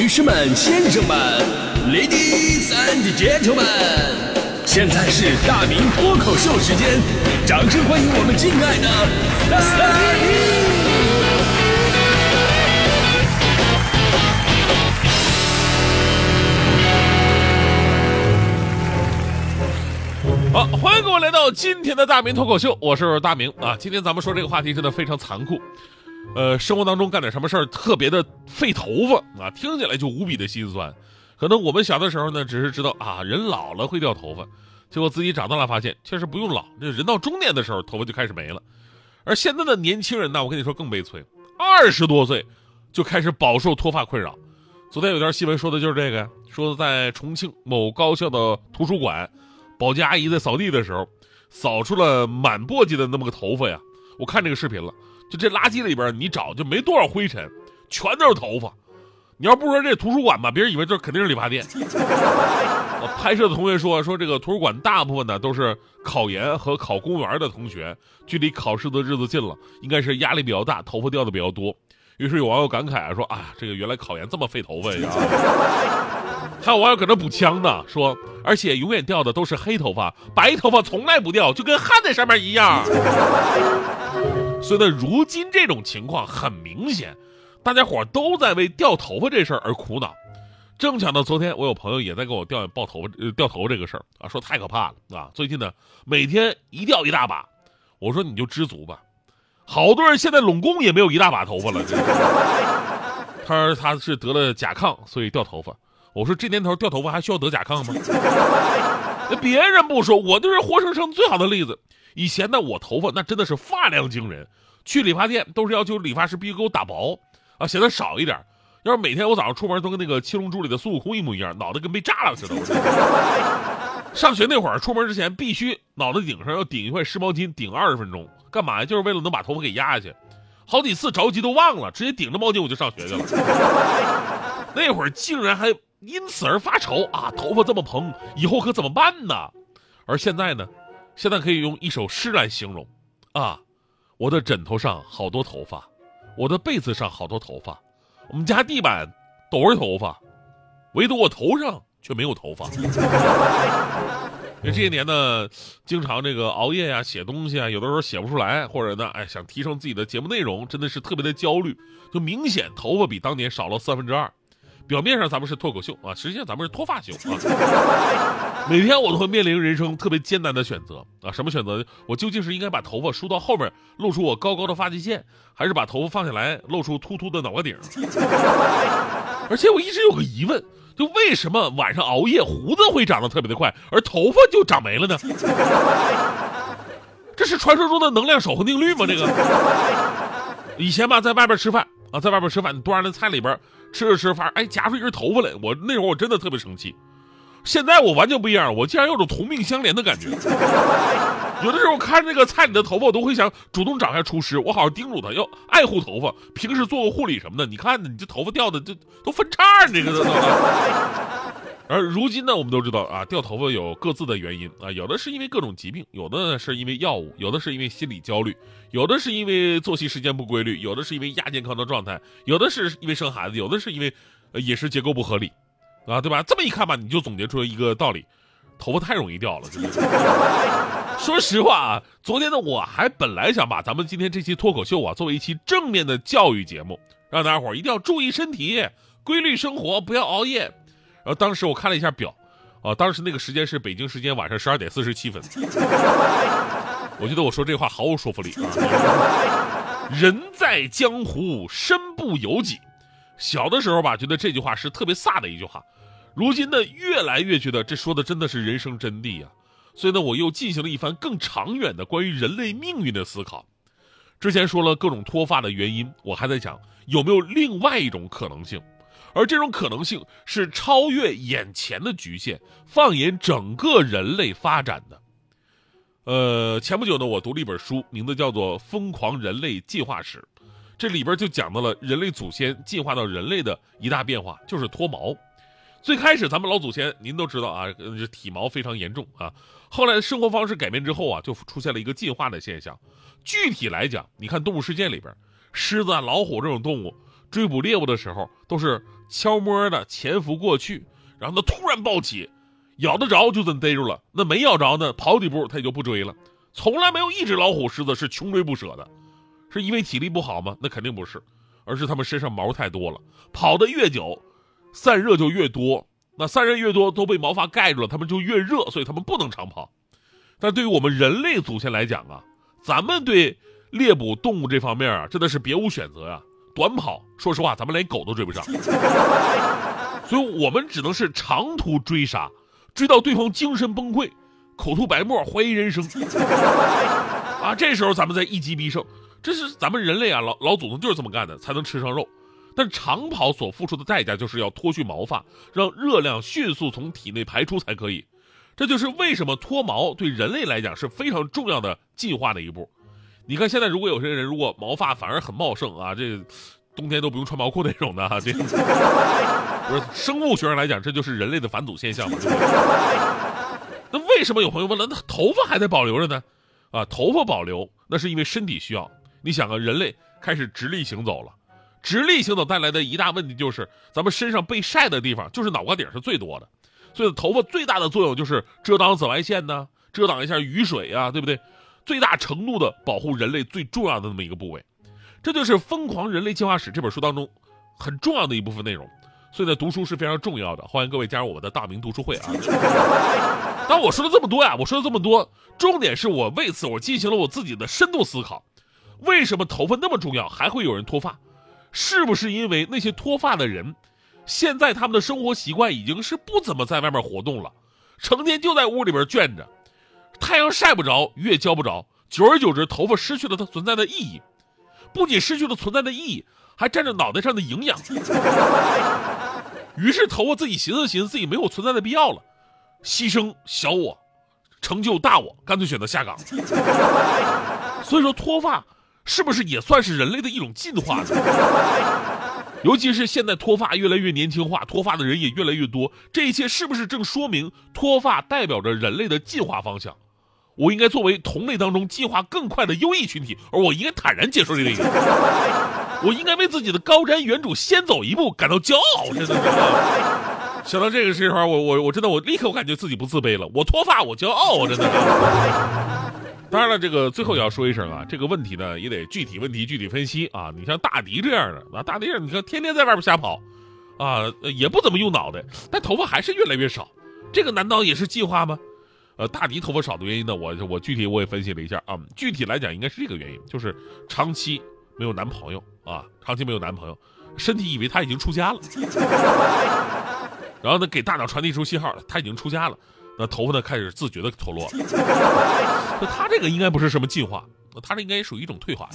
女士们、先生们，Ladies and Gentlemen，现在是大明脱口秀时间，掌声欢迎我们敬爱的大明！好，欢迎各位来到今天的大明脱口秀，我是大明啊。今天咱们说这个话题真的非常残酷，呃，生活当中干点什么事儿特别的费头发啊，听起来就无比的心酸。可能我们小的时候呢，只是知道啊，人老了会掉头发，结果自己长大了发现，确实不用老，这人到中年的时候头发就开始没了。而现在的年轻人呢，我跟你说更悲催，二十多岁就开始饱受脱发困扰。昨天有条新闻说的就是这个，说在重庆某高校的图书馆。保洁阿姨在扫地的时候，扫出了满簸箕的那么个头发呀！我看这个视频了，就这垃圾里边你找就没多少灰尘，全都是头发。你要不说这图书馆吧，别人以为这肯定是理发店。我拍摄的同学说，说这个图书馆大部分呢都是考研和考公务员的同学，距离考试的日子近了，应该是压力比较大，头发掉的比较多。于是有网友感慨啊，说啊，这个原来考研这么费头发呀！还有网友搁那补枪呢，说而且永远掉的都是黑头发，白头发从来不掉，就跟焊在上面一样。所以呢，如今这种情况很明显，大家伙都在为掉头发这事儿而苦恼。正巧呢，昨天我有朋友也在跟我掉爆头发、掉头这个事儿啊，说太可怕了啊！最近呢，每天一掉一大把，我说你就知足吧。好多人现在拢共也没有一大把头发了。他说他是得了甲亢，所以掉头发。我说这年头掉头发还需要得甲亢吗？别人不说，我就是活生生最好的例子。以前呢，我头发那真的是发量惊人，去理发店都是要求理发师必须给我打薄啊，显得少一点。要是每天我早上出门都跟那个七龙珠里的孙悟空一模一样，脑袋跟被炸了似的。上学那会儿出门之前必须脑袋顶上要顶一块湿毛巾，顶二十分钟，干嘛呀？就是为了能把头发给压下去。好几次着急都忘了，直接顶着毛巾我就上学去了。那会儿竟然还因此而发愁啊，头发这么蓬，以后可怎么办呢？而现在呢，现在可以用一首诗来形容啊，我的枕头上好多头发，我的被子上好多头发。我们家地板都是头发，唯独我头上却没有头发。因为这些年呢，经常这个熬夜呀、写东西啊，有的时候写不出来，或者呢，哎，想提升自己的节目内容，真的是特别的焦虑，就明显头发比当年少了三分之二。表面上咱们是脱口秀啊，实际上咱们是脱发秀啊。每天我都会面临人生特别艰难的选择啊，什么选择？我究竟是应该把头发梳到后面，露出我高高的发际线，还是把头发放下来，露出秃秃的脑瓜顶？而且我一直有个疑问，就为什么晚上熬夜胡子会长得特别的快，而头发就长没了呢？这是传说中的能量守恒定律吗？这个以前吧，在外边吃饭啊，在外边吃饭，端上那菜里边。吃着吃饭，哎，夹出一根头发来，我那会儿我真的特别生气。现在我完全不一样，我竟然有种同命相连的感觉。有的时候看这个菜里的头发，我都会想主动找一下厨师，我好好叮嘱他要爱护头发，平时做个护理什么的。你看，你这头发掉的这都分叉，你这个都。而如今呢，我们都知道啊，掉头发有各自的原因啊，有的是因为各种疾病，有的是因为药物，有的是因为心理焦虑，有的是因为作息时间不规律，有的是因为亚健康的状态，有的是因为生孩子，有的是因为饮食结构不合理，啊，对吧？这么一看吧，你就总结出了一个道理：头发太容易掉了。说实话啊，昨天呢，我还本来想把咱们今天这期脱口秀啊，作为一期正面的教育节目，让大家伙一定要注意身体，规律生活，不要熬夜。然后当时我看了一下表，啊，当时那个时间是北京时间晚上十二点四十七分。我觉得我说这话毫无说服力啊！人在江湖，身不由己。小的时候吧，觉得这句话是特别飒的一句话，如今呢，越来越觉得这说的真的是人生真谛呀。所以呢，我又进行了一番更长远的关于人类命运的思考。之前说了各种脱发的原因，我还在想有没有另外一种可能性。而这种可能性是超越眼前的局限，放眼整个人类发展的。呃，前不久呢，我读了一本书，名字叫做《疯狂人类进化史》，这里边就讲到了人类祖先进化到人类的一大变化，就是脱毛。最开始咱们老祖先您都知道啊，这体毛非常严重啊。后来生活方式改变之后啊，就出现了一个进化的现象。具体来讲，你看动物世界里边，狮子、老虎这种动物。追捕猎物的时候都是悄摸的潜伏过去，然后呢突然暴起，咬得着就真逮住了，那没咬着呢，跑几步它也就不追了。从来没有一只老虎狮子是穷追不舍的，是因为体力不好吗？那肯定不是，而是它们身上毛太多了，跑得越久，散热就越多。那散热越多，都被毛发盖住了，它们就越热，所以它们不能长跑。但对于我们人类祖先来讲啊，咱们对猎捕动物这方面啊，真的是别无选择呀。短跑，说实话，咱们连狗都追不上，所以我们只能是长途追杀，追到对方精神崩溃。口吐白沫，怀疑人生，啊！这时候咱们再一击必胜，这是咱们人类啊，老老祖宗就是这么干的，才能吃上肉。但长跑所付出的代价就是要脱去毛发，让热量迅速从体内排出才可以。这就是为什么脱毛对人类来讲是非常重要的进化的一步。你看，现在如果有些人如果毛发反而很茂盛啊，这冬天都不用穿毛裤那种的，这 不是生物学上来讲，这就是人类的返祖现象嘛。那为什么有朋友问了，那头发还在保留着呢？啊，头发保留那是因为身体需要。你想啊，人类开始直立行走了，直立行走带来的一大问题就是，咱们身上被晒的地方就是脑瓜顶是最多的，所以头发最大的作用就是遮挡紫外线呢，遮挡一下雨水呀，对不对？最大程度的保护人类最重要的那么一个部位，这就是《疯狂人类进化史》这本书当中很重要的一部分内容。所以呢，读书是非常重要的，欢迎各位加入我们的大明读书会啊！当我说了这么多呀，我说了这么多，重点是我为此我进行了我自己的深度思考：为什么头发那么重要，还会有人脱发？是不是因为那些脱发的人，现在他们的生活习惯已经是不怎么在外面活动了，成天就在屋里边卷着，太阳晒不着，雨也浇不着，久而久之，头发失去了它存在的意义，不仅失去了存在的意义，还占着脑袋上的营养。于是头发自己寻思寻思，自己没有存在的必要了，牺牲小我，成就大我，干脆选择下岗。所以说脱发是不是也算是人类的一种进化呢？尤其是现在脱发越来越年轻化，脱发的人也越来越多，这一切是不是正说明脱发代表着人类的进化方向？我应该作为同类当中进化更快的优异群体，而我应该坦然接受这个。我应该为自己的高瞻远瞩、先走一步感到骄傲，真的。想到这个时候，我我我真的我立刻我感觉自己不自卑了。我脱发，我骄傲，我真的。当然了，这个最后也要说一声啊，这个问题呢也得具体问题具体分析啊。你像大迪这样的啊，大迪你看天天在外边瞎跑，啊，也不怎么用脑袋，但头发还是越来越少，这个难道也是进化吗？呃，大迪头发少的原因呢，我我具体我也分析了一下啊，具体来讲应该是这个原因，就是长期。没有男朋友啊，长期没有男朋友，身体以为他已经出家了，然后呢，给大脑传递出信号了，他已经出家了，那头发呢开始自觉的脱落了，那他这个应该不是什么进化，他这应该属于一种退化。